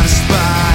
marches by.